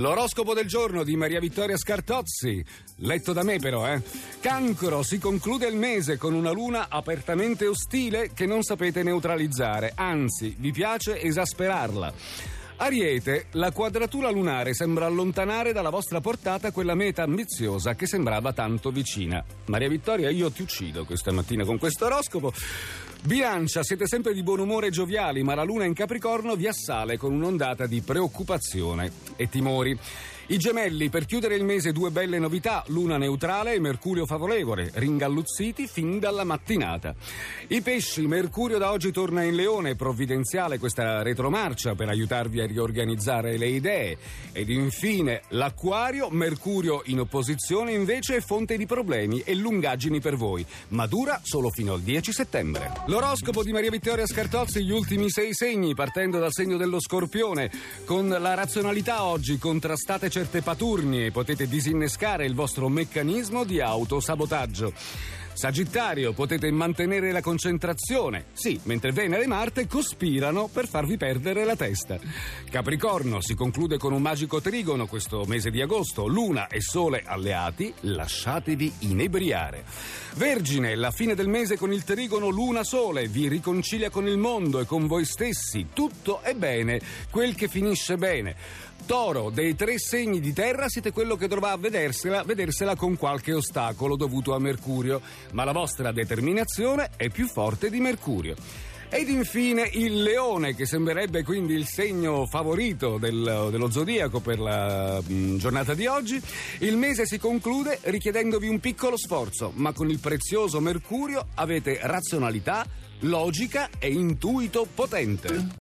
L'oroscopo del giorno di Maria Vittoria Scartozzi, letto da me però, eh. Cancro, si conclude il mese con una luna apertamente ostile che non sapete neutralizzare, anzi, vi piace esasperarla. Ariete, la quadratura lunare sembra allontanare dalla vostra portata quella meta ambiziosa che sembrava tanto vicina. Maria Vittoria, io ti uccido questa mattina con questo oroscopo. Bilancia, siete sempre di buon umore e gioviali, ma la luna in Capricorno vi assale con un'ondata di preoccupazione e timori. I gemelli, per chiudere il mese due belle novità, luna neutrale e mercurio favorevole, ringalluzziti fin dalla mattinata. I pesci, mercurio da oggi torna in leone, provvidenziale questa retromarcia per aiutarvi a riorganizzare le idee. Ed infine l'acquario, mercurio in opposizione invece è fonte di problemi e lungaggini per voi, ma dura solo fino al 10 settembre. L'oroscopo di Maria Vittoria Scartozzi, gli ultimi sei segni, partendo dal segno dello scorpione, con la razionalità oggi contrastate certe paturnie potete disinnescare il vostro meccanismo di autosabotaggio. Sagittario, potete mantenere la concentrazione, sì, mentre Venere e Marte cospirano per farvi perdere la testa. Capricorno, si conclude con un magico trigono questo mese di agosto, Luna e Sole alleati, lasciatevi inebriare. Vergine, la fine del mese con il trigono Luna-Sole vi riconcilia con il mondo e con voi stessi, tutto è bene, quel che finisce bene. Toro, dei tre segni di terra siete quello che dovrà vedersela, vedersela con qualche ostacolo dovuto a Mercurio, ma la vostra determinazione è più forte di Mercurio. Ed infine il leone, che sembrerebbe quindi il segno favorito del, dello zodiaco per la mh, giornata di oggi. Il mese si conclude richiedendovi un piccolo sforzo, ma con il prezioso Mercurio avete razionalità, logica e intuito potente.